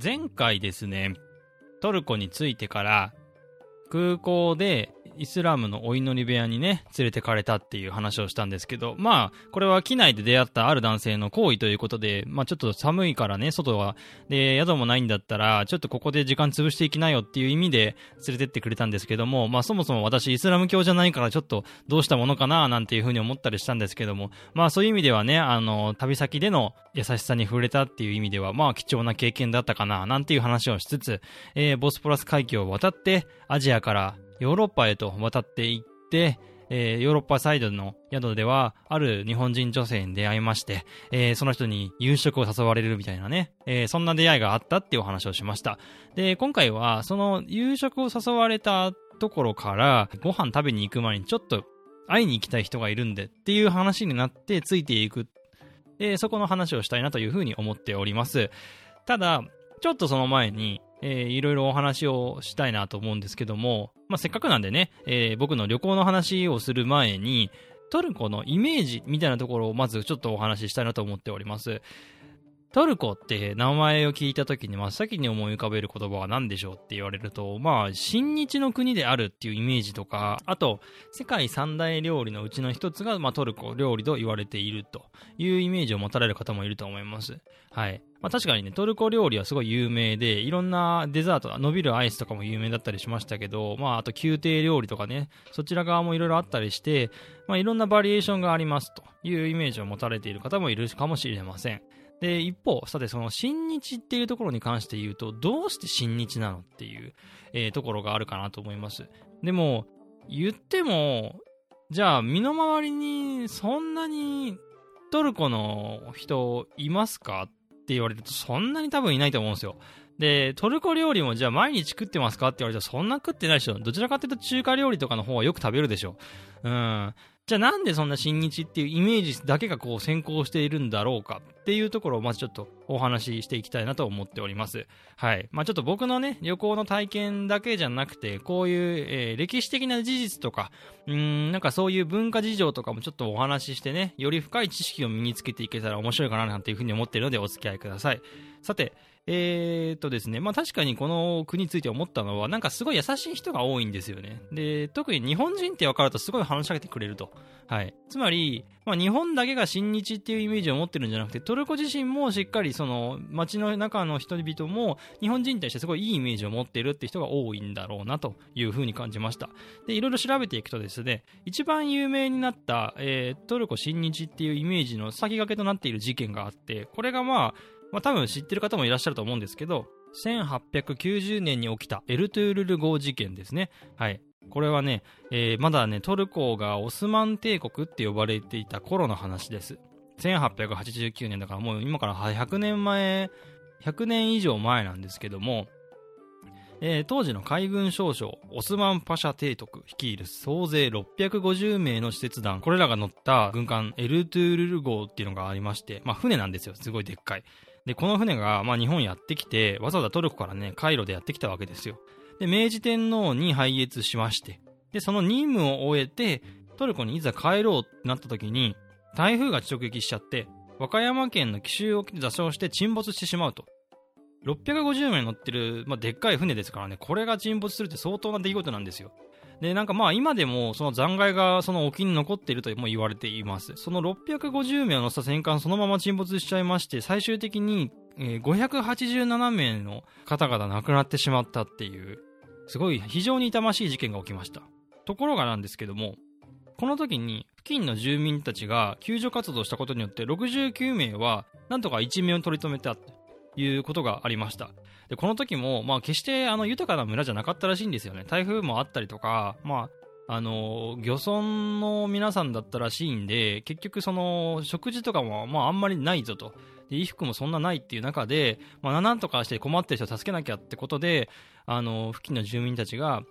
前回ですね、トルコに着いてから空港でイスラムのお祈り部屋にね、連れてかれたっていう話をしたんですけど、まあ、これは機内で出会ったある男性の行為ということで、まあちょっと寒いからね、外は。で、宿もないんだったら、ちょっとここで時間潰していきなよっていう意味で連れてってくれたんですけども、まあそもそも私イスラム教じゃないからちょっとどうしたものかななんていうふうに思ったりしたんですけども、まあそういう意味ではね、あの、旅先での優しさに触れたっていう意味では、まあ貴重な経験だったかななんていう話をしつつ、えー、ボスポラス海峡を渡ってアジアからヨーロッパへと渡っていって、えー、ヨーロッパサイドの宿では、ある日本人女性に出会いまして、えー、その人に夕食を誘われるみたいなね、えー、そんな出会いがあったっていうお話をしました。で、今回は、その夕食を誘われたところから、ご飯食べに行く前にちょっと会いに行きたい人がいるんでっていう話になってついていく。え、そこの話をしたいなというふうに思っております。ただ、ちょっとその前に、えー、いろいろお話をしたいなと思うんですけども、まあ、せっかくなんでね、えー、僕の旅行の話をする前に、トルコのイメージみたいなところをまずちょっとお話ししたいなと思っております。トルコって名前を聞いた時に真っ先に思い浮かべる言葉は何でしょうって言われると、まあ、親日の国であるっていうイメージとか、あと、世界三大料理のうちの一つが、まあ、トルコ料理と言われているというイメージを持たれる方もいると思います。はい。まあ、確かにね、トルコ料理はすごい有名で、いろんなデザート、伸びるアイスとかも有名だったりしましたけど、まあ、あと宮廷料理とかね、そちら側もいろいろあったりして、まあ、いろんなバリエーションがありますというイメージを持たれている方もいるかもしれません。で、一方、さてその新日っていうところに関して言うと、どうして新日なのっていう、えー、ところがあるかなと思います。でも、言っても、じゃあ、身の回りにそんなにトルコの人いますかって言われると、そんなに多分いないと思うんですよ。で、トルコ料理もじゃあ毎日食ってますかって言われたらそんな食ってないでしょ。どちらかというと中華料理とかの方はよく食べるでしょ。うん。じゃあなんでそんな新日っていうイメージだけがこう先行しているんだろうかっていうところをまずちょっとお話ししていきたいなと思っております。はい。まあちょっと僕のね、旅行の体験だけじゃなくて、こういう、えー、歴史的な事実とか、うん、なんかそういう文化事情とかもちょっとお話ししてね、より深い知識を身につけていけたら面白いかななんていうふうに思ってるのでお付き合いください。さて、えー、っとですね、まあ確かにこの国について思ったのは、なんかすごい優しい人が多いんですよね。で、特に日本人って分かるとすごい話しかけてくれると。はい。つまり、まあ日本だけが親日っていうイメージを持ってるんじゃなくて、トルコ自身もしっかりその街の中の人々も日本人に対してすごいいいイメージを持ってるって人が多いんだろうなというふうに感じました。で、いろいろ調べていくとですね、一番有名になった、えー、トルコ親日っていうイメージの先駆けとなっている事件があって、これがまあ、まあ多分知ってる方もいらっしゃると思うんですけど、1890年に起きたエルトゥールル号事件ですね。はい。これはね、えー、まだね、トルコがオスマン帝国って呼ばれていた頃の話です。1889年だからもう今から100年前、100年以上前なんですけども、えー、当時の海軍少将、オスマンパシャ提督率いる総勢650名の使節団、これらが乗った軍艦エルトゥールル号っていうのがありまして、まあ船なんですよ。すごいでっかい。で、この船が、まあ日本やってきて、わざわざトルコからね、カイロでやってきたわけですよ。で、明治天皇に拝謁しまして、で、その任務を終えて、トルコにいざ帰ろうってなった時に、台風が直撃しちゃって、和歌山県の紀州沖で座礁して沈没してしまうと。650名乗ってる、まあ、でっかい船ですからね、これが沈没するって相当な出来事なんですよ。で、なんかまあ今でもその残骸がその沖に残っているとも言われています。その650名を乗せた戦艦そのまま沈没しちゃいまして、最終的に587名の方々亡くなってしまったっていう、すごい非常に痛ましい事件が起きました。ところがなんですけども、この時に付近の住民たちが救助活動したことによって69名はなんとか一命を取り留めたということがありました。で、この時も、まあ決してあの豊かな村じゃなかったらしいんですよね。台風もあったりとか、まあ、あの、漁村の皆さんだったらしいんで、結局その、食事とかも、まああんまりないぞと。で、衣服もそんなないっていう中で、まあなんとかして困ってる人を助けなきゃってことで、あの、付近の住民たちが、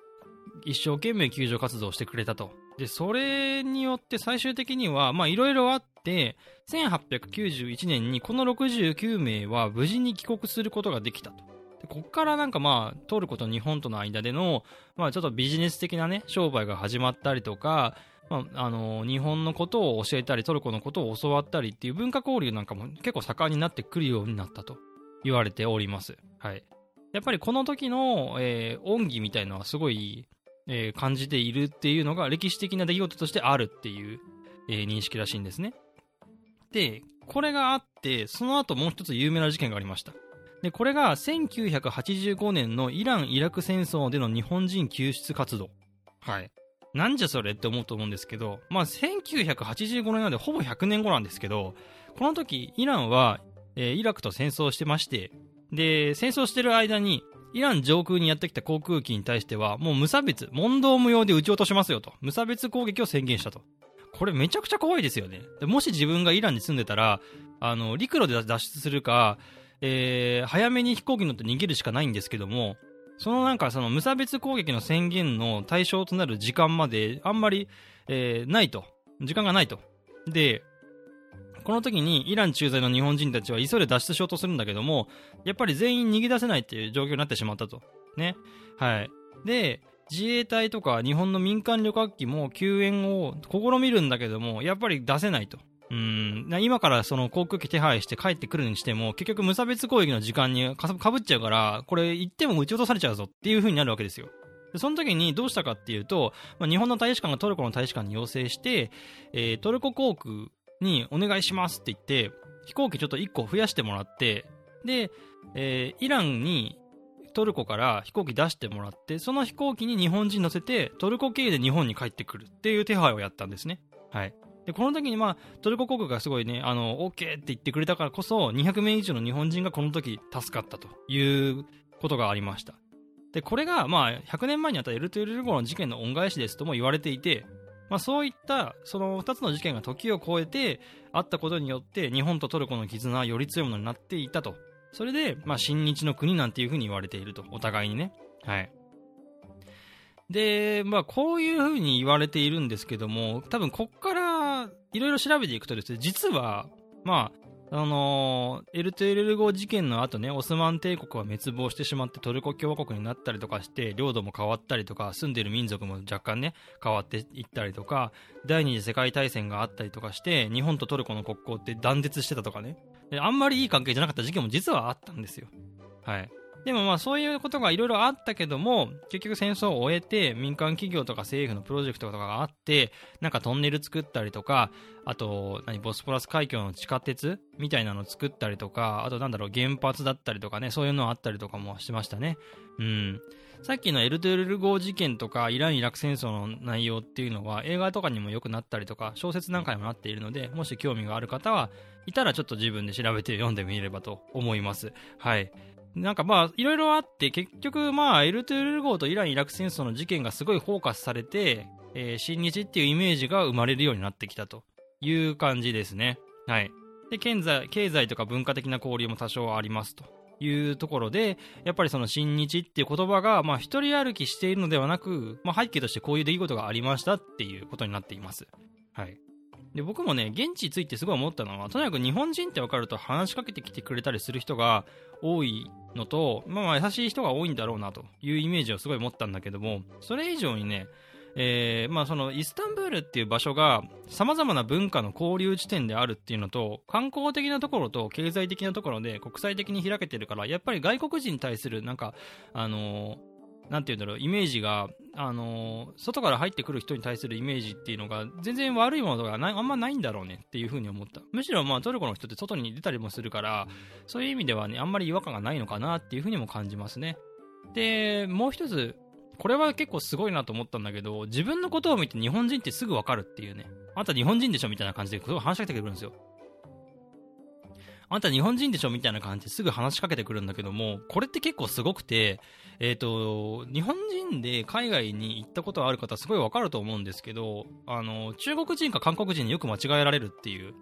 一生懸命救助活動をしてくれたと。で、それによって最終的には、まあいろいろあって、1891年にこの69名は無事に帰国することができたと。でこっからなんかまあ、トルコと日本との間での、まあちょっとビジネス的なね、商売が始まったりとか、まあ、あの日本のことを教えたり、トルコのことを教わったりっていう文化交流なんかも結構盛んになってくるようになったと言われております。はい。やっぱりこの時の、えー、恩義みたいのはすごい、えー、感じているっていうのが歴史的な出来事としてあるっていう、えー、認識らしいんですね。で、これがあって、その後もう一つ有名な事件がありました。で、これが1985年のイラン・イラク戦争での日本人救出活動。はい。なんじゃそれって思うと思うんですけど、まあ、1985年なんでほぼ100年後なんですけど、この時、イランは、えー、イラクと戦争してまして、で、戦争してる間に、イラン上空にやってきた航空機に対しては、もう無差別、問答無用で撃ち落としますよと。無差別攻撃を宣言したと。これめちゃくちゃ怖いですよね。もし自分がイランに住んでたら、あの、陸路で脱出するか、えー、早めに飛行機に乗って逃げるしかないんですけども、そのなんかその無差別攻撃の宣言の対象となる時間まであんまり、えー、ないと。時間がないと。で、この時にイラン駐在の日本人たちは急いで脱出しようとするんだけども、やっぱり全員逃げ出せないっていう状況になってしまったと。ね。はい。で、自衛隊とか日本の民間旅客機も救援を試みるんだけども、やっぱり出せないと。うん、今からその航空機手配して帰ってくるにしても、結局無差別攻撃の時間にかぶっちゃうから、これ行っても撃ち落とされちゃうぞっていう風になるわけですよ。その時にどうしたかっていうと、まあ、日本の大使館がトルコの大使館に要請して、えー、トルコ航空にお願いしますって言って、飛行機ちょっと1個増やしてもらって、で、えー、イランにトルコから飛行機出してもらって、その飛行機に日本人乗せて、トルコ経由で日本に帰ってくるっていう手配をやったんですね。はい。で、この時にまあ、トルコ航空がすごいね、あの、OK って言ってくれたからこそ、200名以上の日本人がこの時助かったということがありました。で、これがまあ、100年前にあったエルトゥルル号の事件の恩返しですとも言われていて、まあそういった、その2つの事件が時を超えてあったことによって、日本とトルコの絆はより強いものになっていたと。それで、まあ親日の国なんていうふうに言われていると。お互いにね。はい。で、まあ、こういうふうに言われているんですけども、多分こっからいろいろ調べていくとですね、実は、まあ、あのー、エルトゥーレル号事件の後ね、オスマン帝国は滅亡してしまってトルコ共和国になったりとかして、領土も変わったりとか、住んでる民族も若干ね、変わっていったりとか、第二次世界大戦があったりとかして、日本とトルコの国交って断絶してたとかね、あんまりいい関係じゃなかった時期も実はあったんですよ。はい。でもまあそういうことがいろいろあったけども、結局戦争を終えて民間企業とか政府のプロジェクトとかがあって、なんかトンネル作ったりとか、あと、何、ボスポラス海峡の地下鉄みたいなの作ったりとか、あとなんだろう、原発だったりとかね、そういうのあったりとかもしましたね。うん。さっきのエルトゥルル号事件とか、イラン・イラク戦争の内容っていうのは、映画とかにもよくなったりとか、小説なんかにもなっているので、もし興味がある方は、いたらちょっと自分で調べて読んでみればと思います。はい。なんかまあ、いろいろあって、結局まあ、エルトゥール号とイラン・イラク戦争の事件がすごいフォーカスされて、えー、新日っていうイメージが生まれるようになってきたという感じですね。はい。で、経済、経済とか文化的な交流も多少ありますというところで、やっぱりその新日っていう言葉が、まあ、一人歩きしているのではなく、まあ、背景としてこういう出来事がありましたっていうことになっています。はい。で、僕もね、現地についてすごい思ったのは、とにかく日本人って分かると話しかけてきてくれたりする人が多いのと、まあまあ優しい人が多いんだろうなというイメージをすごい持ったんだけども、それ以上にね、えー、まあそのイスタンブールっていう場所が様々な文化の交流地点であるっていうのと、観光的なところと経済的なところで国際的に開けてるから、やっぱり外国人に対するなんか、あのーなんて言うんだろう、イメージが、あのー、外から入ってくる人に対するイメージっていうのが、全然悪いものがないあんまないんだろうねっていうふうに思った。むしろまあトルコの人って外に出たりもするから、そういう意味ではね、あんまり違和感がないのかなっていうふうにも感じますね。で、もう一つ、これは結構すごいなと思ったんだけど、自分のことを見て日本人ってすぐわかるっていうね。あんた日本人でしょみたいな感じで、話しかけてくるんですよ。あんた日本人でしょみたいな感じですぐ話しかけてくるんだけども、これって結構すごくて、えっ、ー、と、日本人で海外に行ったことある方すごいわかると思うんですけど、あの、中国人か韓国人によく間違えられるっていう。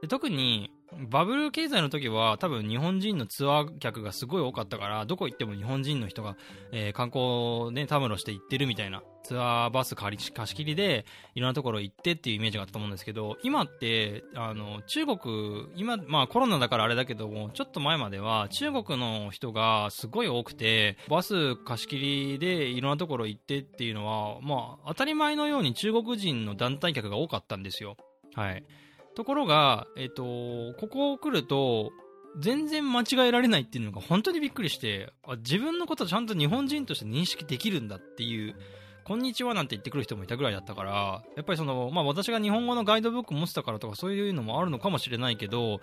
で特に、バブル経済の時は多分日本人のツアー客がすごい多かったから、どこ行っても日本人の人が、えー、観光ね、たむろして行ってるみたいな、ツアーバス貸し切りで、いろんなところ行ってっていうイメージがあったと思うんですけど、今って、あの、中国、今、まあコロナだからあれだけども、ちょっと前までは中国の人がすごい多くて、バス貸し切りでいろんなところ行ってっていうのは、まあ当たり前のように中国人の団体客が多かったんですよ。はい。ところが、えっ、と、ここを来ると、全然間違えられないっていうのが本当にびっくりして、あ自分のことちゃんと日本人として認識できるんだっていう、こんにちはなんて言ってくる人もいたぐらいだったから、やっぱりその、まあ私が日本語のガイドブック持ってたからとかそういうのもあるのかもしれないけど、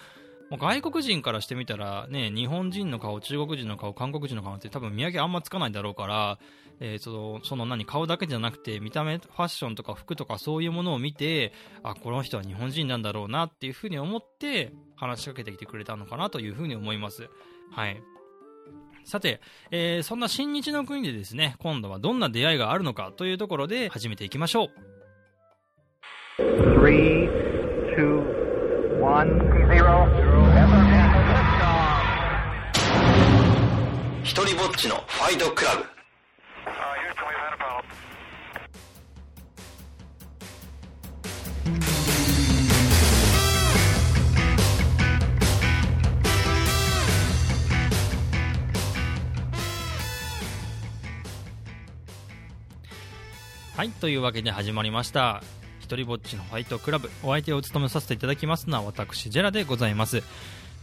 外国人からしてみたら、ね、日本人の顔、中国人の顔、韓国人の顔って多分見分けあんまつかないだろうから、えー、その、その何、顔だけじゃなくて、見た目、ファッションとか服とかそういうものを見て、あ、この人は日本人なんだろうなっていうふうに思って、話しかけてきてくれたのかなというふうに思います。はい。さて、えー、そんな新日の国でですね、今度はどんな出会いがあるのかというところで始めていきましょう。3、2、1、0一人ぼっちのファイトクラブ。はい、というわけで始まりました。一人ぼっちのファイトクラブ。お相手を務めさせていただきますのは私、ジェラでございます。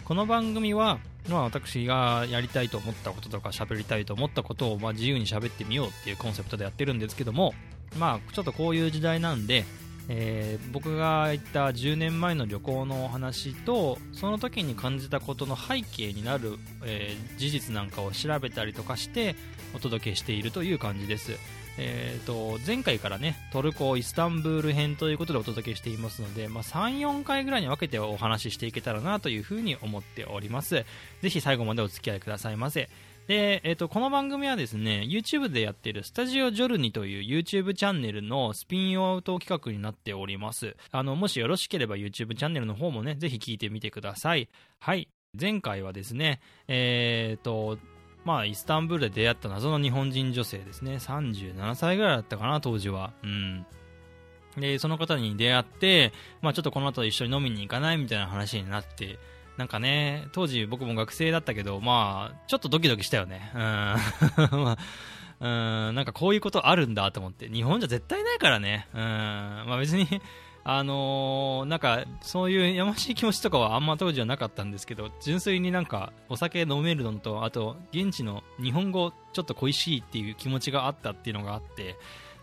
この番組は、まあ、私がやりたいと思ったこととか喋りたいと思ったことを、まあ、自由に喋ってみようっていうコンセプトでやってるんですけども、まあ、ちょっとこういう時代なんで、えー僕が行った10年前の旅行のお話とその時に感じたことの背景になる、えー事実なんかを調べたりとかしてお届けしているという感じです、えー、と前回からねトルコ・イスタンブール編ということでお届けしていますので、まあ、34回ぐらいに分けてお話ししていけたらなというふうに思っておりますぜひ最後までお付き合いくださいませで、えっ、と、この番組はですね、YouTube でやっているスタジオジョルニという YouTube チャンネルのスピンアウト企画になっております。あの、もしよろしければ YouTube チャンネルの方もね、ぜひ聞いてみてください。はい。前回はですね、えっ、と、まあ、イスタンブールで出会った謎の日本人女性ですね。37歳ぐらいだったかな、当時は。うん。で、その方に出会って、まあ、ちょっとこの後一緒に飲みに行かないみたいな話になって、なんかね、当時僕も学生だったけど、まあ、ちょっとドキドキしたよね。うん。まあ、うん、なんかこういうことあるんだと思って。日本じゃ絶対ないからね。うん。まあ別に、あのーなんか、そういうやましい気持ちとかはあんま当時はなかったんですけど、純粋になんか、お酒飲めるのと、あと、現地の日本語ちょっと恋しいっていう気持ちがあったっていうのがあって、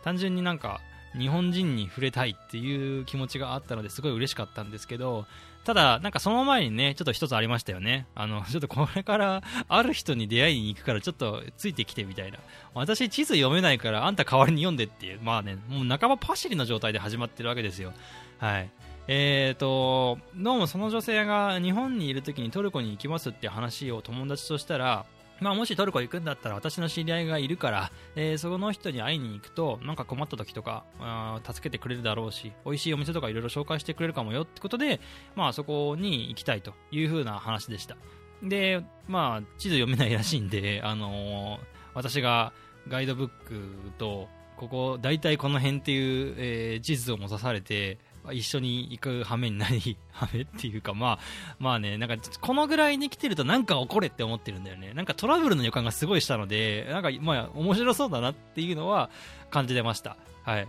単純になんか、日本人に触れたいっていう気持ちがあったのですごい嬉しかったんですけど、ただ、なんかその前にね、ちょっと一つありましたよね。あの、ちょっとこれから、ある人に出会いに行くから、ちょっとついてきてみたいな。私、地図読めないから、あんた代わりに読んでっていう。まあね、もう半ばパシリの状態で始まってるわけですよ。はい。えーと、どうもその女性が日本にいる時にトルコに行きますって話を友達としたら、まあもしトルコ行くんだったら私の知り合いがいるから、えーその人に会いに行くと、なんか困った時とか、あ助けてくれるだろうし、美味しいお店とかいろいろ紹介してくれるかもよってことで、まあそこに行きたいという風な話でした。で、まあ地図読めないらしいんで、あのー私がガイドブックと、ここ、大体この辺っていう、えー地図を持たされて、一緒に行く羽目になり、羽目っていうか、まあ、まあね、なんか、このぐらいに来てるとなんか起これって思ってるんだよね。なんかトラブルの予感がすごいしたので、なんか、まあ、面白そうだなっていうのは感じてました。はい。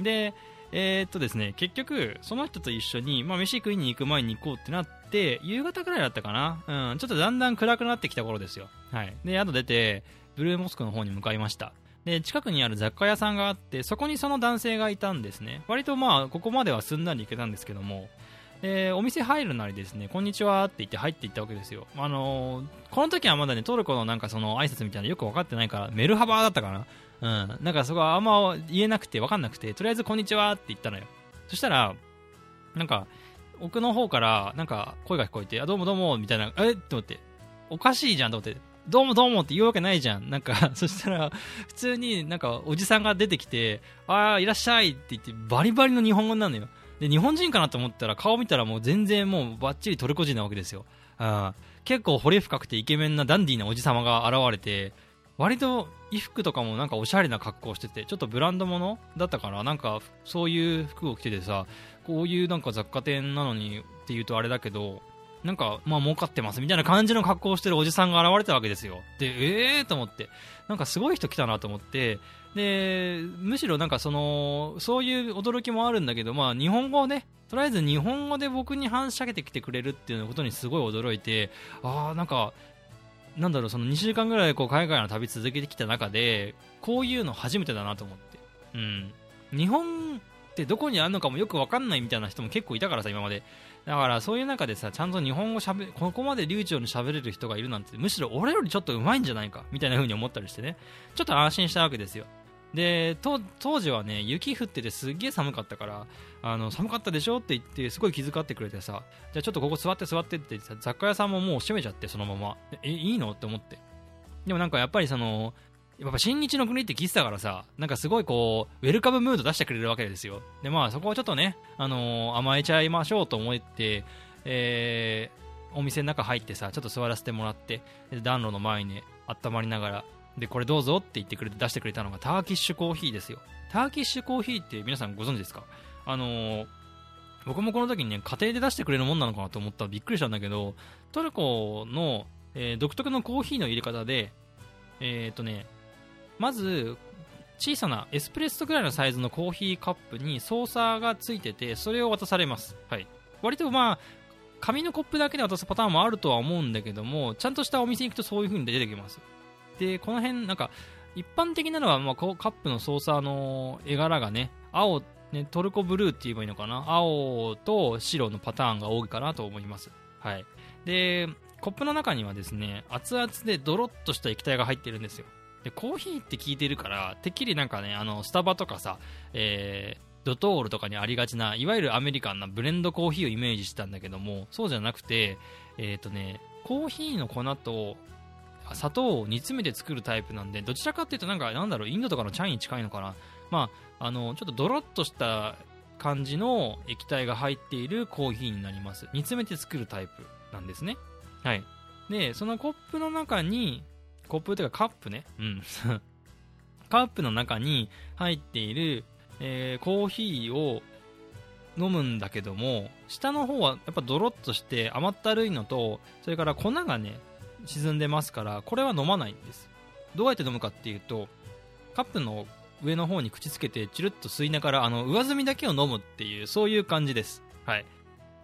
で、えーっとですね、結局、その人と一緒に、まあ、飯食いに行く前に行こうってなって、夕方ぐらいだったかな。うん、ちょっとだんだん暗くなってきた頃ですよ。はい。で、宿出て、ブルーモスクの方に向かいました。で、近くにある雑貨屋さんがあって、そこにその男性がいたんですね。割とまあ、ここまではすんなり行けたんですけども、えお店入るなりですね、こんにちはって言って入っていったわけですよ。あのーこの時はまだね、トルコのなんかその挨拶みたいなよく分かってないから、メルハバだったかなうん。なんかそこはあんま言えなくて分かんなくて、とりあえずこんにちはって言ったのよ。そしたら、なんか、奥の方から、なんか声が聞こえて、あ、どうもどうも、みたいな、え？っと思って、おかしいじゃんと思って、どうもどうもって言うわけないじゃん。なんか、そしたら、普通になんかおじさんが出てきて、ああ、いらっしゃいって言って、バリバリの日本語なのよ。で、日本人かなと思ったら、顔見たらもう全然もうバッチリトルコ人なわけですよ。あ結構彫り深くてイケメンなダンディーなおじさまが現れて、割と衣服とかもなんかおしゃれな格好してて、ちょっとブランド物だったから、なんかそういう服を着ててさ、こういうなんか雑貨店なのにって言うとあれだけど、なんか、まあ儲かってますみたいな感じの格好をしてるおじさんが現れたわけですよ。で、ええーと思って、なんかすごい人来たなと思って、で、むしろなんかその、そういう驚きもあるんだけど、まあ日本語をね、とりあえず日本語で僕に話しかけてきてくれるっていうことにすごい驚いて、ああ、なんか、なんだろう、その2週間ぐらいこう海外の旅続けてきた中で、こういうの初めてだなと思って。うん。日本ってどこにあるのかもよくわかんないみたいな人も結構いたからさ、今まで。だからそういう中でさ、ちゃんと日本語しゃべ、ここまで流暢に喋れる人がいるなんて、むしろ俺よりちょっと上手いんじゃないか、みたいな風に思ったりしてね。ちょっと安心したわけですよ。で、当時はね、雪降っててすっげえ寒かったから、あの、寒かったでしょって言って、すごい気遣ってくれてさ、じゃあちょっとここ座って座ってってってさ、雑貨屋さんももう閉めちゃって、そのまま。え、いいの？って思って。でもなんかやっぱりその、やっぱ新日の国って聞いてたからさ、なんかすごいこう、ウェルカムムード出してくれるわけですよ。で、まあそこをちょっとね、あのー甘えちゃいましょうと思って、えー、お店の中入ってさ、ちょっと座らせてもらって、暖炉の前に温まりながら、で、これどうぞって言ってくれて出してくれたのがターキッシュコーヒーですよ。ターキッシュコーヒーって皆さんご存知ですか？あのー僕もこの時にね、家庭で出してくれるもんなのかなと思ったらびっくりしたんだけど、トルコの、えー独特のコーヒーの入れ方で、えっ、とね、まず、小さなエスプレッソぐらいのサイズのコーヒーカップにソーサーがついてて、それを渡されます。はい。割とまあ、紙のコップだけで渡すパターンもあるとは思うんだけども、ちゃんとしたお店に行くとそういう風に出てきます。で、この辺、なんか、一般的なのは、まあ、カップのソーサーの絵柄がね、青、ね、トルコブルーって言えばいいのかな？青と白のパターンが多いかなと思います。はい。で、コップの中にはですね、熱々でドロッとした液体が入ってるんですよ。で、コーヒーって聞いてるから、てっきりなんかね、あの、スタバとかさ、えー、ドトールとかにありがちな、いわゆるアメリカンなブレンドコーヒーをイメージしてたんだけども、そうじゃなくて、えっ、とね、コーヒーの粉と砂糖を煮詰めて作るタイプなんで、どちらかっていうとなんか、なんだろう、インドとかのチャイに近いのかな。まあ、あの、ちょっとドロッとした感じの液体が入っているコーヒーになります。煮詰めて作るタイプなんですね。はい。で、そのコップの中に、コップというかカップね。うん。カップの中に入っている、えーコーヒーを飲むんだけども、下の方はやっぱドロッとして甘ったるいのと、それから粉がね、沈んでますから、これは飲まないんです。どうやって飲むかっていうと、カップの上の方に口つけて、チュルッと吸いながら、あの、上澄みだけを飲むっていう、そういう感じです。はい。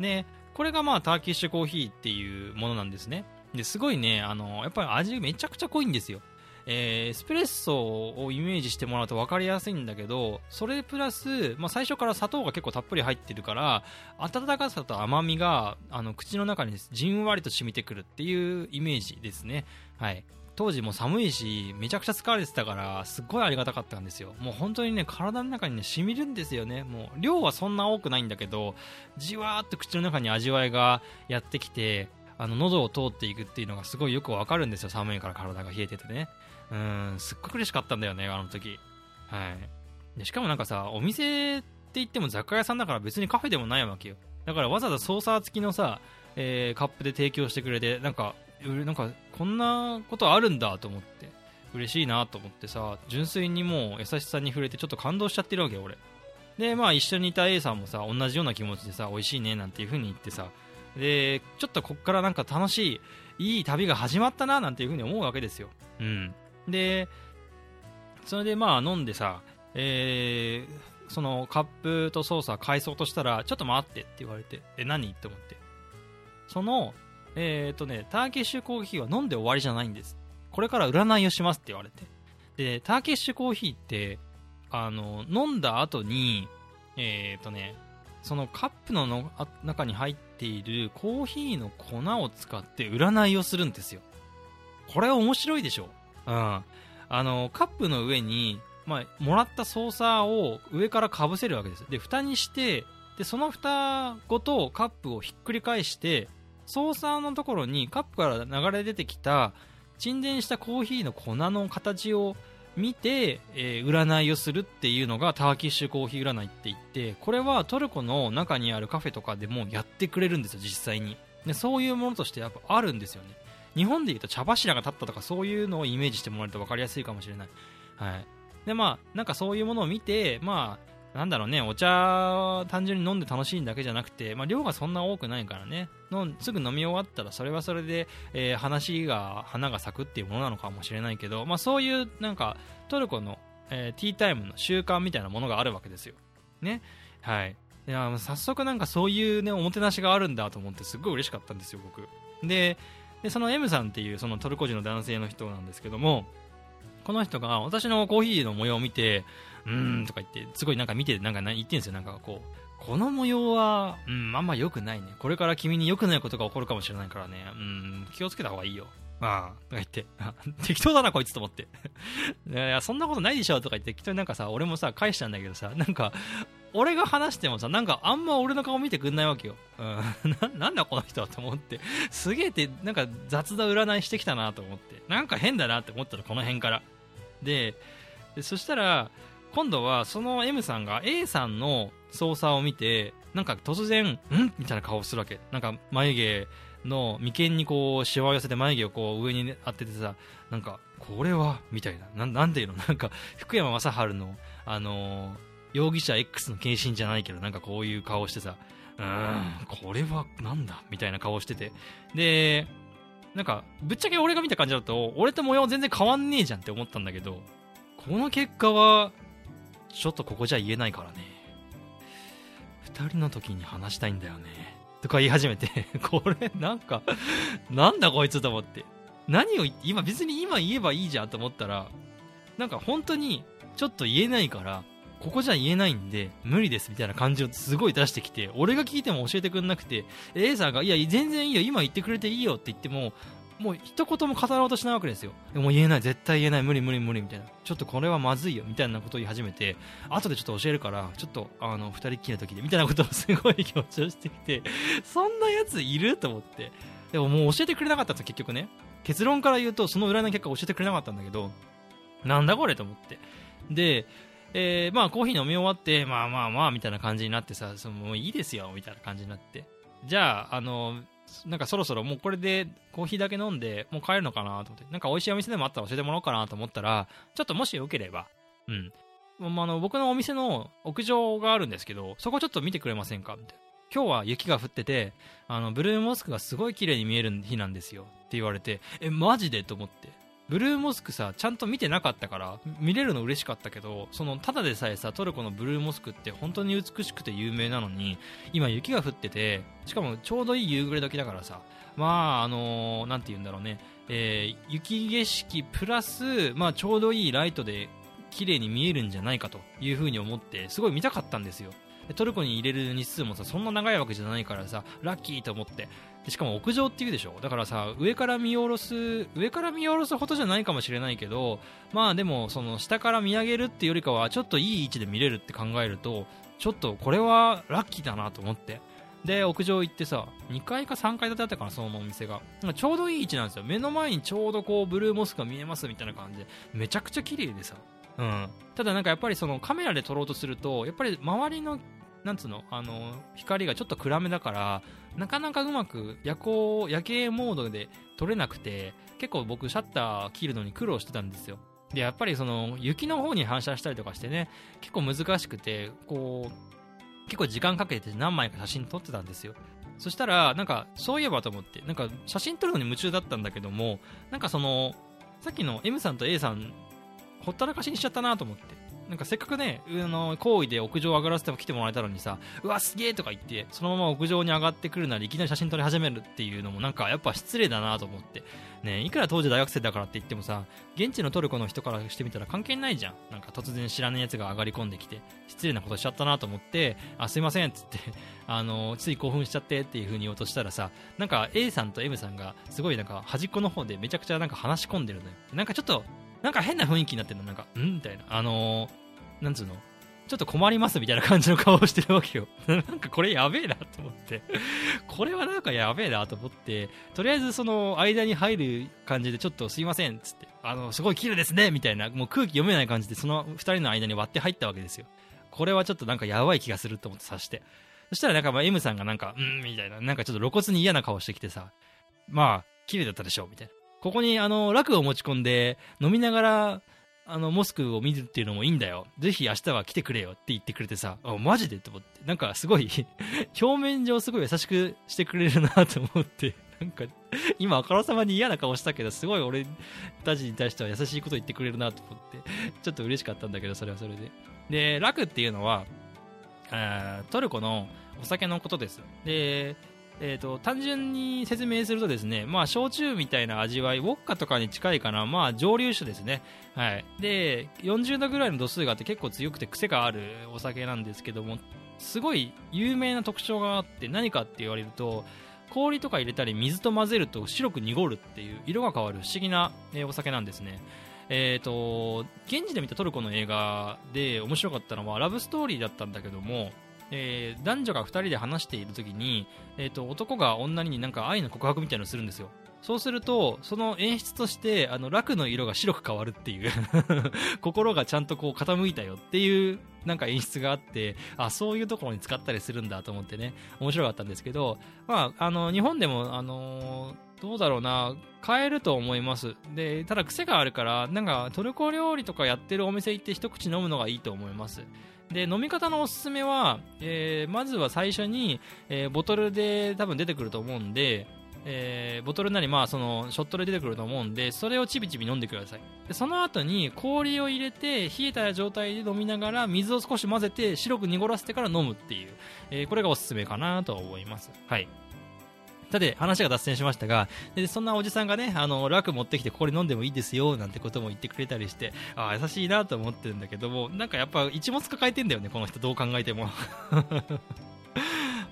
で、これがまあ、ターキッシュコーヒーっていうものなんですね。で、すごいね、あの、やっぱり味めちゃくちゃ濃いんですよ。えーエスプレッソをイメージしてもらうと分かりやすいんだけど、それプラス、まあ、最初から砂糖が結構たっぷり入ってるから、温かさと甘みが、あの、口の中にじんわりと染みてくるっていうイメージですね。はい。当時も寒いし、めちゃくちゃ疲れてたから、すっごいありがたかったんですよ。もう本当にね、体の中にね、染みるんですよね。もう、量はそんな多くないんだけど、じわーっと口の中に味わいがやってきて、あの、喉を通っていくっていうのがすごいよくわかるんですよ。寒いから体が冷えててね。うん、すっごく嬉しかったんだよね、あの時。はい。でしかもなんかさ、お店って言っても雑貨屋さんだから別にカフェでもないわけよ。だからわざわざソーサー付きのさ、えーカップで提供してくれて、なんか、なんか、こんなことあるんだと思って、嬉しいなと思ってさ、純粋にもう優しさに触れてちょっと感動しちゃってるわけよ、俺。で、まあ一緒にいた A さんもさ、同じような気持ちでさ、美味しいねなんていう風に言ってさ、で、ちょっとこっからなんか楽しい、いい旅が始まったななんていう風に思うわけですよ。うん。で、それでまあ飲んでさ、えー、そのカップとソーサー返そうとしたら、ちょっと待ってって言われて、え、何って思って。その、えっ、とね、ターキッシュコーヒーは飲んで終わりじゃないんです。これから占いをしますって言われて。で、ターキッシュコーヒーって、あの、飲んだ後に、えっ、とね、そのカップのの中に入っているコーヒーの粉を使って占いをするんですよ。これは面白いでしょうん。あの、カップの上に、まあ、もらったソーサーを上からかぶせるわけです。で、蓋にして、で、その蓋ごとカップをひっくり返して、ソーサーのところにカップから流れ出てきた沈殿したコーヒーの粉の形を見て、えー占いをするっていうのがターキッシュコーヒー占いって言ってこれはトルコの中にあるカフェとかでもやってくれるんですよ実際に。でそういうものとしてやっぱあるんですよね。日本でいうと茶柱が立ったとかそういうのをイメージしてもらえると分かりやすいかもしれない。はい。でまあなんかそういうものを見てまあなんだろうね、お茶単純に飲んで楽しいだけじゃなくて、まあ、量がそんな多くないからね、のすぐ飲み終わったらそれはそれで、えー話が、花が咲くっていうものなのかもしれないけど、まあ、そういうなんかトルコのえーティータイムの習慣みたいなものがあるわけですよ。ね。はい。いや、早速なんかそういうね、おもてなしがあるんだと思って、すっごい嬉しかったんですよ、僕。で、でその M さんっていうそのトルコ人の男性の人なんですけども、この人が私のコーヒーの模様を見て、うーんとか言って、すごいなんか見て、なんか言ってんですよ、なんかこう。この模様は、うん、あんま良くないね。これから君に良くないことが起こるかもしれないからね。うん、気をつけた方がいいよ。ああ、とか言って、適当だな、こいつと思って。い やいや、そんなことないでしょ、とか言って、適当になんかさ、俺もさ、返したんだけどさ、なんか、俺が話してもさ、なんかあんま俺の顔見てくんないわけよ。うん、ななんだこの人はと思って。すげえって、なんか雑な占いしてきたなと思って。なんか変だなって思ったの、この辺から。で、そしたら、今度はその M さんが A さんの操作を見て、なんか突然、ん？みたいな顔をするわけ。なんか眉毛の眉間にこう、しわを寄せて眉毛をこう上に当ててさ、なんか、これは？みたいな。なんなんていうの？なんか、福山雅治の、あのー容疑者 X の献身じゃないけど、なんかこういう顔してさ、うーん、これはなんだ？みたいな顔してて。で、なんか、ぶっちゃけ俺が見た感じだと、俺と模様全然変わんねえじゃんって思ったんだけど、この結果は、ちょっとここじゃ言えないからね。二人の時に話したいんだよね。とか言い始めて、これなんか、なんだこいつと思って。何を言って、今別に今言えばいいじゃんと思ったら、なんか本当にちょっと言えないから、ここじゃ言えないんで、無理ですみたいな感じをすごい出してきて、俺が聞いても教えてくんなくて、A さんが、いや、全然いいよ、今言ってくれていいよって言っても、もう一言も語ろうとしないわけですよ。でもう言えない、絶対言えない、無理無理無理みたいな。ちょっとこれはまずいよ、みたいなことを言い始めて、後でちょっと教えるから、ちょっと、あの、二人っきりの時で、みたいなことをすごい強調してきて、そんなやついると思って。でももう教えてくれなかったんですよ、結局ね。結論から言うと、その占いの結果教えてくれなかったんだけど、なんだこれと思って。で、えーまあコーヒー飲み終わって、まあまあまあみたいな感じになってさ、そのもういいですよみたいな感じになって。じゃあ、あの、なんかそろそろもうこれでコーヒーだけ飲んで、もう帰るのかなと思って、なんか美味しいお店でもあったら教えてもらおうかなと思ったら、ちょっともしよければ、うん。まあ、あの僕のお店の屋上があるんですけど、そこちょっと見てくれませんかみたいな。今日は雪が降ってて、あの、ブルーモスクがすごい綺麗に見える日なんですよ。って言われて、え、マジで？と思って。ブルーモスクさ、ちゃんと見てなかったから、見れるの嬉しかったけど、その、ただでさえさ、トルコのブルーモスクって本当に美しくて有名なのに、今雪が降ってて、しかもちょうどいい夕暮れ時だからさ、まあ、あのーて言うんだろうね、えー雪景色プラス、まあ、ちょうどいいライトで綺麗に見えるんじゃないかというふうに思って、すごい見たかったんですよ。トルコに入れる日数もさ、そんな長いわけじゃないからさ、ラッキーと思って。しかも屋上っていうでしょだからさ、上から見下ろす、上から見下ろすほどじゃないかもしれないけど、まあでも、その下から見上げるっていうよりかは、ちょっといい位置で見れるって考えると、ちょっとこれはラッキーだなと思って。で、屋上行ってさ、2階か3階建てだったかな、そのお店が。ちょうどいい位置なんですよ。目の前にちょうどこう、ブルーモスクが見えますみたいな感じで、めちゃくちゃ綺麗でさ。うん。ただなんかやっぱりそのカメラで撮ろうとすると、やっぱり周りの、なんつうの、あの、光がちょっと暗めだから、なかなかうまく夜光、夜景モードで撮れなくて、結構僕シャッター切るのに苦労してたんですよ。で、やっぱりその、雪の方に反射したりとかしてね、結構難しくて、こう、結構時間かけて何枚か写真撮ってたんですよ。そしたら、なんか、そういえばと思って、なんか、写真撮るのに夢中だったんだけども、なんかその、さっきの M さんと A さん、ほったらかしにしちゃったなと思って。なんかせっかくね、あの、行為で屋上上がらせても来てもらえたのにさ、うわ、すげえとか言って、そのまま屋上に上がってくるなり、いきなり写真撮り始めるっていうのもなんかやっぱ失礼だなと思って。ねいくら当時大学生だからって言ってもさ、現地のトルコの人からしてみたら関係ないじゃん。なんか突然知らない奴が上がり込んできて、失礼なことしちゃったなと思って、あ、すいませんっつって、あの、つい興奮しちゃってっていう風に言おうとしたらさ、なんか A さんと M さんがすごいなんか端っこの方でめちゃくちゃなんか話し込んでるのよ。なんかちょっと、なんか変な雰囲気になってるの。なんか、ん？みたいな。あのーなんつうの？ちょっと困りますみたいな感じの顔をしてるわけよ。なんかこれやべえなと思って。これはなんかやべえなと思って、とりあえずその間に入る感じでちょっとすいませんっつって、あの、すごい綺麗ですねみたいな、もう空気読めない感じでその二人の間に割って入ったわけですよ。これはちょっとなんかやばい気がすると思って察して。そしたらなんかまあ M さんがなんか、うん、みたいな、なんかちょっと露骨に嫌な顔してきてさ、まあ、綺麗だったでしょ、みたいな。ここにあの、楽を持ち込んで、飲みながら、あの、モスクを見るっていうのもいいんだよ。ぜひ明日は来てくれよって言ってくれてさ、あ、マジでと思って。なんかすごい、表面上すごい優しくしてくれるなと思って、なんか、今、あからさまに嫌な顔したけど、すごい俺たちに対しては優しいこと言ってくれるなと思って、ちょっと嬉しかったんだけど、それはそれで。で、ラクっていうのは、トルコのお酒のことです。で、えー、と単純に説明するとですね、まあ、焼酎みたいな味わい、ウォッカとかに近いかな、まあ、蒸留酒ですね、はい、で40度ぐらいの度数があって結構強くて癖があるお酒なんですけどもすごい有名な特徴があって何かって言われると氷とか入れたり水と混ぜると白く濁るっていう色が変わる不思議な、お酒なんですね。えー、と現地で見たトルコの映画で面白かったのはラブストーリーだったんだけども、えー男女が2人で話している時に、えー、と男が女になんか愛の告白みたいなのをするんですよ。そうするとその演出としてあの楽の色が白く変わるっていう 心がちゃんとこう傾いたよっていうなんか演出があってあそういうところに使ったりするんだと思ってね面白かったんですけど、まあ、あの日本でも、あのどうだろうな買えると思います。でただ癖があるからなんかトルコ料理とかやってるお店行って一口飲むのがいいと思います。で飲み方のおすすめは、えーまずは最初に、えーボトルで多分出てくると思うんで、えーボトルなり、まあ、そのショットで出てくると思うんでそれをちびちび飲んでください。でその後に氷を入れて冷えた状態で飲みながら水を少し混ぜて白く濁らせてから飲むっていう、えこれがおすすめかなと思います。はい。さて話が脱線しましたがでそんなおじさんがねあのラク持ってきてこれ飲んでもいいですよなんてことも言ってくれたりしてああ優しいなと思ってるんだけどもなんかやっぱ一物抱えてんだよねこの人どう考えても。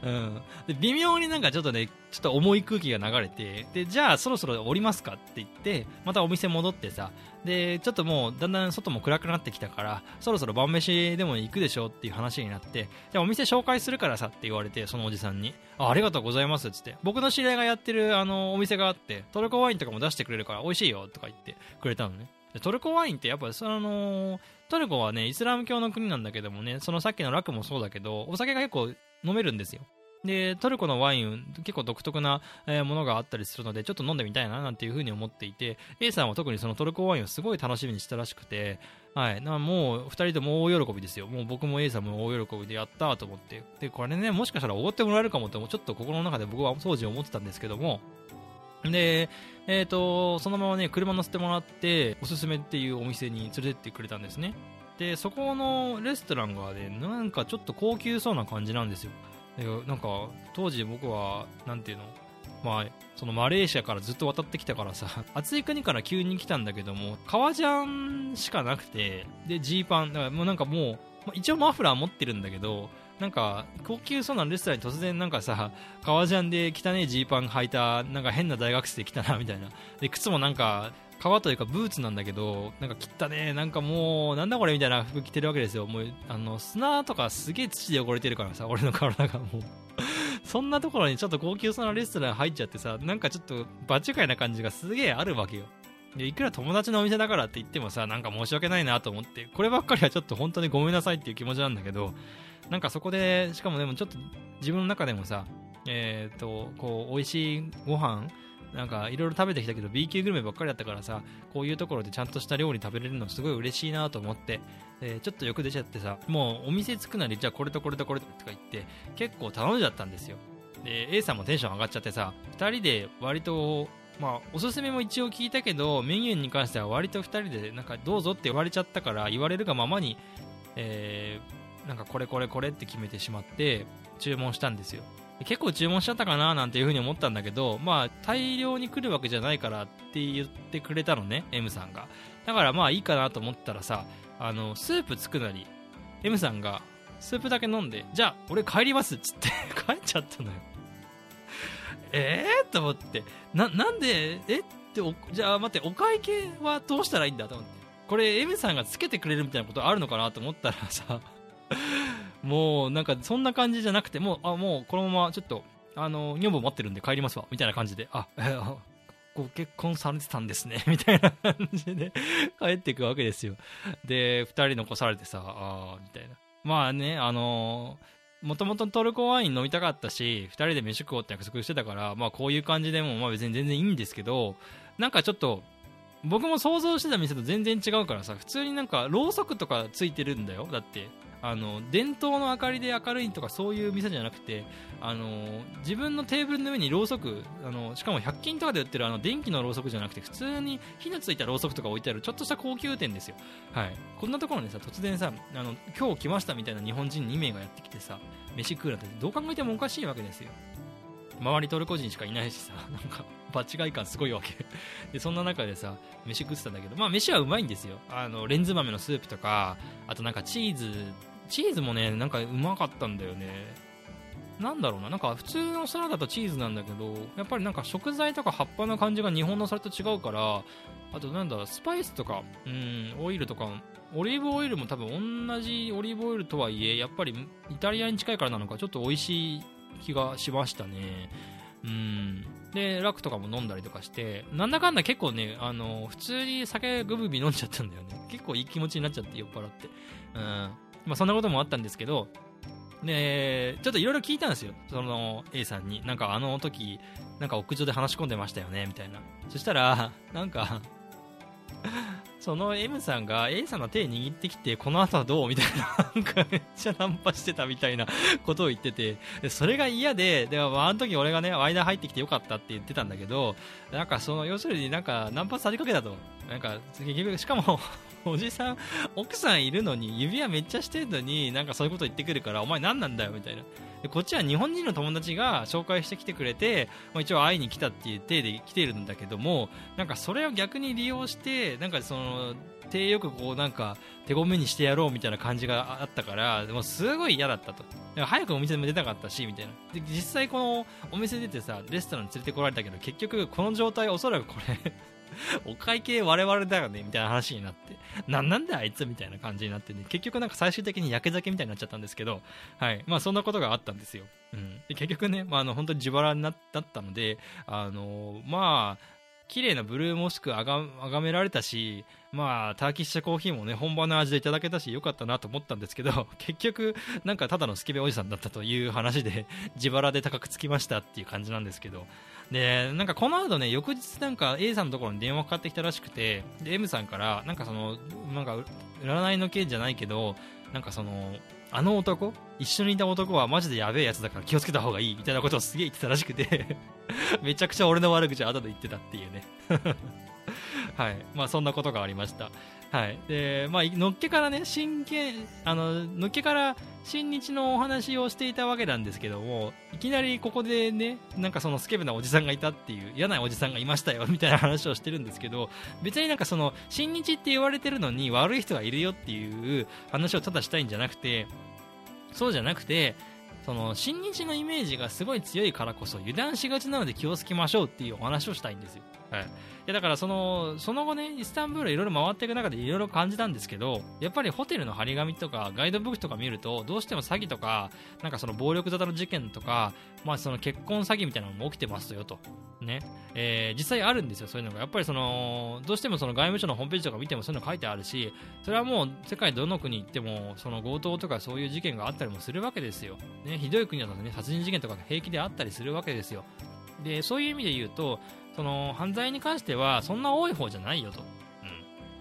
うん、で微妙になんかちょっとねちょっと重い空気が流れてでじゃあそろそろ降りますかって言ってまたお店戻ってさでちょっともうだんだん外も暗くなってきたからそろそろ晩飯でも行くでしょっていう話になってじゃあお店紹介するからさって言われてそのおじさんに。あありがとうございますっつって。僕の知り合いがやってるあのお店があってトルコワインとかも出してくれるから美味しいよとか言ってくれたのね。でトルコワインってやっぱそのトルコはねイスラム教の国なんだけどもねそのさっきのラクもそうだけどお酒が結構飲めるんですよ。でトルコのワイン結構独特な、ものがあったりするのでちょっと飲んでみたいななんていうふうに思っていて A さんは特にそのトルコワインをすごい楽しみにしたらしくて、はい、なもう2人とも大喜びですよ。もう僕も A さんも大喜びでやったと思って。でこれねもしかしたらおごってもらえるかもってちょっと心の中で僕は当時思ってたんですけども。で、えー、とそのままね車乗せてもらっておすすめっていうお店に連れてってくれたんですね。でそこのレストランがねなんかちょっと高級そうな感じなんですよ。なんか当時僕はなんていうの？まあそのマレーシアからずっと渡ってきたからさ 暑い国から急に来たんだけども革ジャンしかなくてでジーパンだからもうなんかもう一応マフラー持ってるんだけどなんか高級そうなレストランに突然なんかさ革ジャンで汚ねえジーパン履いたなんか変な大学生来たなみたいな。で靴もなんか革というかブーツなんだけどなんか汚ねなんかもうなんだこれみたいな服着てるわけですよ。もうあの砂とかすげえ土で汚れてるからさ俺の体がもう。そんなところにちょっと高級そうなレストラン入っちゃってさなんかちょっと場違いな感じがすげえあるわけよ。でいくら友達のお店だからって言ってもさなんか申し訳ないなと思ってこればっかりはちょっと本当にごめんなさいっていう気持ちなんだけどなんかそこでしかもでもちょっと自分の中でもさえっ、とこう美味しいご飯なんかいろいろ食べてきたけど B 級グルメばっかりだったからさこういうところでちゃんとした料理食べれるのすごい嬉しいなと思って、でちょっと欲出ちゃってさもうお店着くなりじゃあこれとこれとこれとか言って結構頼んじゃったんですよ。で A さんもテンション上がっちゃってさ2人で割とまあ、おすすめも一応聞いたけどメニューに関しては割と2人でなんかどうぞって言われちゃったから言われるがままに、えーなんかこれこれこれって決めてしまって注文したんですよ。結構注文しちゃったかななんていう風に思ったんだけど、まあ、大量に来るわけじゃないからって言ってくれたのね M さんが。だからまあいいかなと思ったらさあのスープつくなり M さんがスープだけ飲んでじゃあ俺帰りますっつって 帰っちゃったのよ。えー？と思って。ななんで？え？ってじゃあ待ってお会計はどうしたらいいんだと思って。これ M さんがつけてくれるみたいなことあるのかなと思ったらさもうなんかそんな感じじゃなくてもうあもうこのままちょっとあの女房待ってるんで帰りますわみたいな感じで。あえーあご結婚されてたんですね みたいな感じで帰っていくわけですよ。で2人残されてさあみたいな。まあねあのもともとトルコワイン飲みたかったし2人で飯食おうって約束してたからまあこういう感じでもまあ別に全然いいんですけどなんかちょっと僕も想像してた店と全然違うからさ普通になんかろうそくとかついてるんだよ。だってあの伝統の明かりで明るいとかそういう店じゃなくてあの自分のテーブルの上にろうそくあのしかも100均とかで売ってるあの電気のろうそくじゃなくて普通に火のついたろうそくとか置いてあるちょっとした高級店ですよ、はい、こんなところにさ突然さあの今日来ましたみたいな日本人2名がやってきてさ飯食うなんてどう考えてもおかしいわけですよ。周りトルコ人しかいないしさなんか。場違い感すごいわけ。でそんな中でさ飯食ってたんだけどまあ飯はうまいんですよ。あのレンズ豆のスープとかあとなんかチーズチーズもねなんかうまかったんだよね。なんだろうな。なんか普通のサラダとチーズなんだけどやっぱりなんか食材とか葉っぱの感じが日本のそれと違うからあとなんだろうスパイスとかうんオイルとかオリーブオイルも多分同じオリーブオイルとはいえやっぱりイタリアに近いからなのかちょっと美味しい気がしましたね。うん。でラクとかも飲んだりとかしてなんだかんだ結構ねあの普通に酒グビグビ飲んじゃったんだよね 結構いい気持ちになっちゃって酔っ払ってうんまあそんなこともあったんですけどで、ちょっといろいろ聞いたんですよ。その A さんに。なんかあの時、なんか屋上で話し込んでましたよね、みたいな。そしたら、なんか、その M さんが A さんの手握ってきて、この後はどう？みたいな、なんかめっちゃナンパしてたみたいな ことを言ってて、それが嫌で、でも、あの時俺がね、間入ってきてよかったって言ってたんだけど、なんかその、要するになんかナンパされかけたと。なんか、結局、しかもおじさん、奥さんいるのに、指輪めっちゃしてるのに、なんかそういうこと言ってくるから、お前何なんだよ、みたいな。でこっちは日本人の友達が紹介してきてくれて、まあ、一応会いに来たっていう体で来てるんだけども、なんかそれを逆に利用して、なんかその、手よくこうなんか手ごめにしてやろうみたいな感じがあったから、でもすごい嫌だったと。早くお店でも出たかったし、みたいな。で、実際このお店出てさ、レストランに連れてこられたけど、結局この状態おそらくこれ、お会計我々だよねみたいな話になって、なんなんだあいつみたいな感じになってね、結局なんか最終的に焼け酒みたいになっちゃったんですけど、はい。まあそんなことがあったんですよ。うん。で、結局ね、まああの、本当に自腹になったので、あのまあ、綺麗なブルーモスクあがあがめられたし、まあ、ターキッシュコーヒーもね、本場の味でいただけたし、よかったなと思ったんですけど、結局、なんかただのスケベおじさんだったという話で、自腹で高くつきましたっていう感じなんですけど、で、なんかこの後ね、翌日なんか A さんのところに電話かかってきたらしくて、で、M さんから、なんかその、なんか、占いの件じゃないけど、なんかその、あの男一緒にいた男はマジでやべえやつだから気をつけた方がいいみたいなことをすげえ言ってたらしくて めちゃくちゃ俺の悪口を後で言ってたっていうね。はい。まあそんなことがありました。はいでまあのっけからね真剣あののっけから新日のお話をしていたわけなんですけどもいきなりここでねなんかそのスケベなおじさんがいたっていう嫌なおじさんがいましたよみたいな話をしてるんですけど別になんかその新日って言われてるのに悪い人がいるよっていう話をただしたいんじゃなくてそうじゃなくてその新日のイメージがすごい強いからこそ油断しがちなので気をつけましょうっていうお話をしたいんですよ。はい、いやだからそのその後ねイスタンブールいろいろ回っていく中でいろいろ感じたんですけどやっぱりホテルの張り紙とかガイドブックとか見るとどうしても詐欺とかなんかその暴力沙汰の事件とか、まあ、その結婚詐欺みたいなのも起きてますよと、ね。えー実際あるんですよそういうのが。やっぱりそのどうしてもその外務省のホームページとか見てもそういうの書いてあるしそれはもう世界どの国行ってもその強盗とかそういう事件があったりもするわけですよ、ね、ひどい国だとね殺人事件とか平気であったりするわけですよ。でそういう意味で言うとその犯罪に関してはそんな多い方じゃないよと、うん、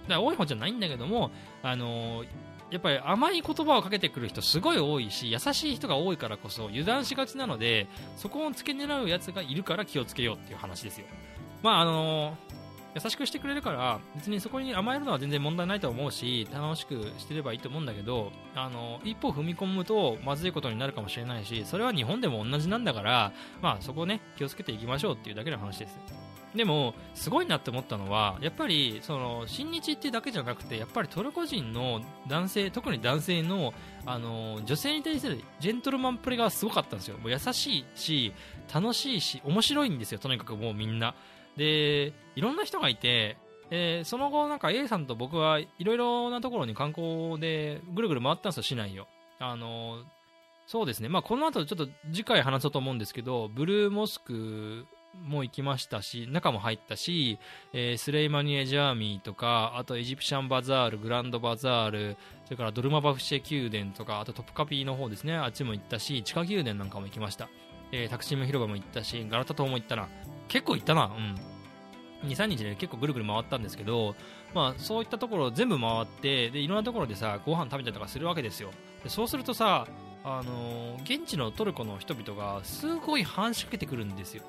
だから多い方じゃないんだけどもあのやっぱり甘い言葉をかけてくる人すごい多いし優しい人が多いからこそ油断しがちなのでそこを付け狙うやつがいるから気をつけようっていう話ですよ。まああの優しくしてくれるから別にそこに甘えるのは全然問題ないと思うし楽しくしてればいいと思うんだけどあの一歩踏み込むとまずいことになるかもしれないしそれは日本でも同じなんだからまあそこをね気をつけていきましょうっていうだけの話です。でもすごいなって思ったのはやっぱりその親日ってだけじゃなくてやっぱりトルコ人の男性特に男性のあの女性に対するジェントルマンプレがすごかったんですよ。もう優しいし楽しいし面白いんですよとにかくもうみんな。でいろんな人がいてえーその後なんか A さんと僕はいろいろなところに観光でぐるぐる回ったんですよ市内を。あのそうですね。まあこの後ちょっと次回話そうと思うんですけどブルーモスクも行きましたし中も入ったし、えースレイマニエ・ジャーミーとかあとエジプシャン・バザールグランド・バザールそれからドルマバフシェ宮殿とかあとトプカピーの方ですね。あっちも行ったし地下宮殿なんかも行きました、えータクシム広場も行ったしガラタ島も行ったな。結構行ったな。うん。23日で結構ぐるぐる回ったんですけど、まあ、そういったところ全部回ってでいろんなところでさご飯食べたりとかするわけですよ。でそうするとさ、あのー現地のトルコの人々がすごい話しかけてくるんですよ。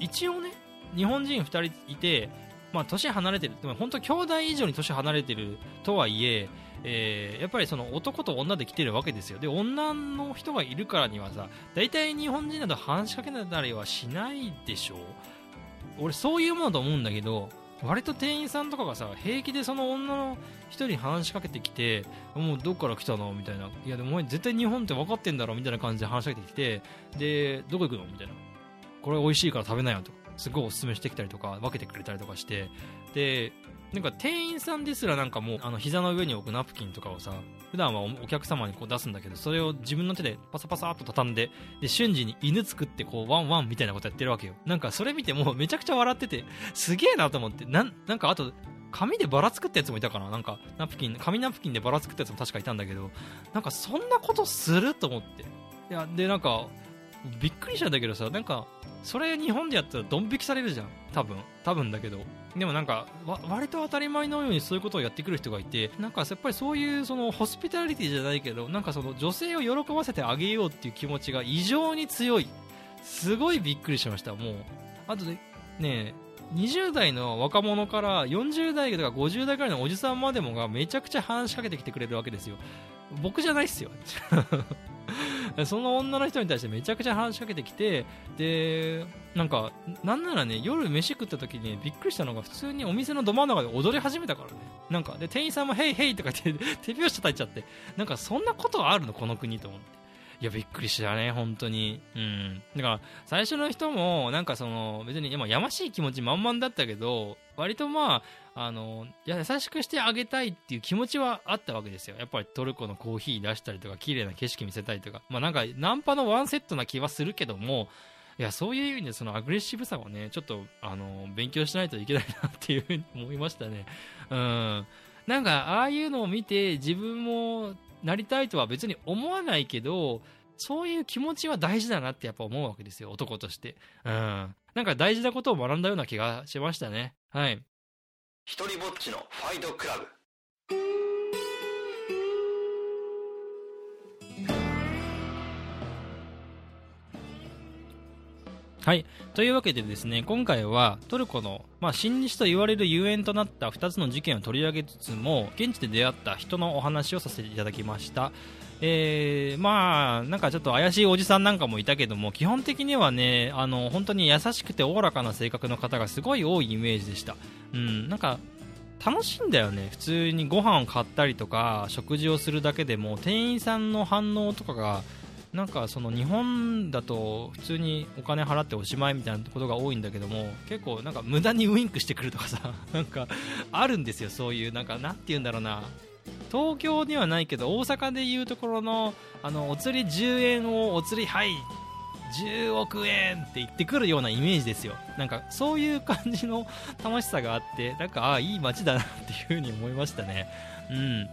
一応ね日本人2人いて、まあ、年離れてる。でも本当兄弟以上に年離れてるとはいええーやっぱりその男と女で来てるわけですよ。で女の人がいるからにはさ大体日本人など話しかけたりはしないでしょ。俺そういうものだと思うんだけど割と店員さんとかがさ平気でその女の人に話しかけてきてもうどっから来たの？みたいな。いやでもお前絶対日本って分かってんだろ？みたいな感じで話しかけてきてでどこ行くの？みたいな。これ美味しいから食べなよとかすごいおすすめしてきたりとか分けてくれたりとかして。でなんか店員さんですらなんかもうあの膝の上に置くナプキンとかをさ普段はおお客様にこう出すんだけどそれを自分の手でパサパサっと畳んでで瞬時に犬作ってこうワンワンみたいなことやってるわけよ。なんかそれ見てもうめちゃくちゃ笑っててすげえなと思って。なんなんかあと紙でバラ作ったやつもいたかな。なんかナプキン紙ナプキンでバラ作ったやつも確かいたんだけどなんかそんなことすると思って。いやでなんかびっくりしたんだけどさなんかそれ日本でやったらドン引きされるじゃん。多分。多分だけど。でもなんか割と当たり前のようにそういうことをやってくる人がいてなんかやっぱりそういうそのホスピタリティじゃないけどなんかその女性を喜ばせてあげようっていう気持ちが異常に強い。すごいびっくりしましたもう。あとでね20代の若者から40代とか50代くらいのおじさんまでもがめちゃくちゃ話しかけてきてくれるわけですよ。僕じゃないっすよ。その女の人に対してめちゃくちゃ話しかけてきてでなんかなんならね夜飯食った時にびっくりしたのが普通にお店のど真ん中で踊り始めたからね。なんかで店員さんも「ヘイヘイ」とか言って手拍子叩いちゃって。なんかそんなことあるの？この国と思って。いやびっくりしたね本当に。うん。だから最初の人もなんかその別にやましい気持ち満々だったけど割とまああの優しくしてあげたいっていう気持ちはあったわけですよ。やっぱりトルコのコーヒー出したりとか綺麗な景色見せたりとか。まあなんかナンパのワンセットな気はするけどもいやそういう意味でそのアグレッシブさをねちょっとあの勉強しないといけないなっていうふうに思いましたね。うん。なんかああいうのを見て自分もなりたいとは別に思わないけどそういう気持ちは大事だなってやっぱ思うわけですよ男として。うん。なんか大事なことを学んだような気がしましたね。はい。一人ぼっちのファイトクラブ。はい。というわけでですね、今回はトルコの、まあ、新日と言われるゆえんとなった2つの事件を取り上げつつも、現地で出会った人のお話をさせていただきました。えー、まあ、なんかちょっと怪しいおじさんなんかもいたけども、基本的にはね、あの、本当に優しくておおらかな性格の方がすごい多いイメージでした。うん、なんか、楽しいんだよね。普通にご飯を買ったりとか、食事をするだけでも、店員さんの反応とかが、なんかその日本だと普通にお金払っておしまいみたいなことが多いんだけども結構なんか無駄にウインクしてくるとかさ なんかあるんですよそういうなんかなんて言うんだろうな東京にはないけど大阪でいうところのあのお釣り10円をお釣りはい10億円って言ってくるようなイメージですよ。なんかそういう感じの楽しさがあってなんかああいい街だなっていう風に思いましたね。うん。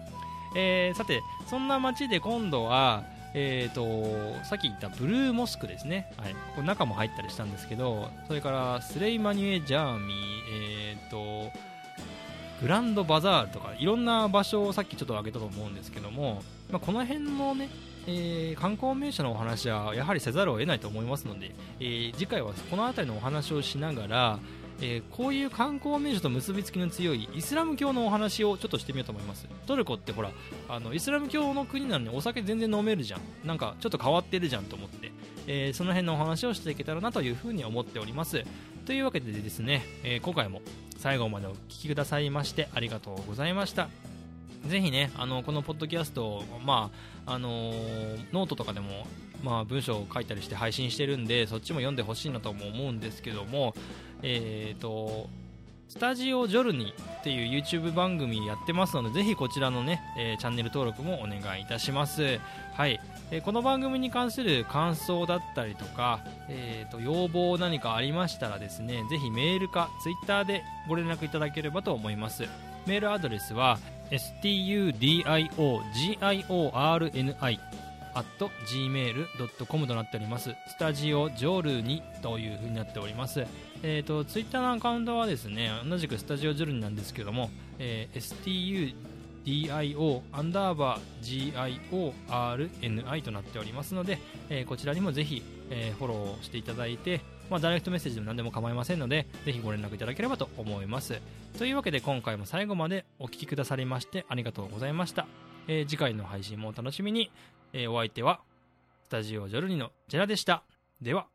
えーさてそんな街で今度はえー、とさっき言ったブルーモスクですね、はい、ここ中も入ったりしたんですけどそれからスレイマニュエ・ジャーミー、えー、とグランドバザールとかいろんな場所をさっきちょっと挙げたと思うんですけども、まあ、この辺のね、えー観光名所のお話はやはりせざるを得ないと思いますので、えー次回はこの辺りのお話をしながら、えーこういう観光名所と結びつきの強いイスラム教のお話をちょっとしてみようと思います。トルコってほらあのイスラム教の国なのにお酒全然飲めるじゃん。なんかちょっと変わってるじゃんと思って、えーその辺のお話をしていけたらなというふうに思っております。というわけでですね、えー今回も最後までお聞きくださいましてありがとうございました。ぜひね、あのこのポッドキャストを、まああのノートとかでも、まあ、文章を書いたりして配信してるんで、そっちも読んでほしいなとも思うんですけども、えー、とスタジオジョルニっていう YouTube 番組やってますので、ぜひこちらのね、えーチャンネル登録もお願いいたします。はい、えーこの番組に関する感想だったりとか、えー、と要望何かありましたらですね、ぜひメールか Twitter でご連絡いただければと思います。メールアドレスは studiogorni at gmail.com となっております。スタジオジョルニという風になっております。えっ、と、ツイッターのアカウントはですね、同じくスタジオジョルニなんですけども、えー studio アンダーバー GIORNI となっておりますので、えーこちらにもぜひ、えーフォローしていただいて、まあ、ダイレクトメッセージでも何でも構いませんので、ぜひご連絡いただければと思います。というわけで今回も最後までお聞きくださりましてありがとうございました。えー次回の配信もお楽しみに。えーお相手は、スタジオジョルニのジェラでした。では。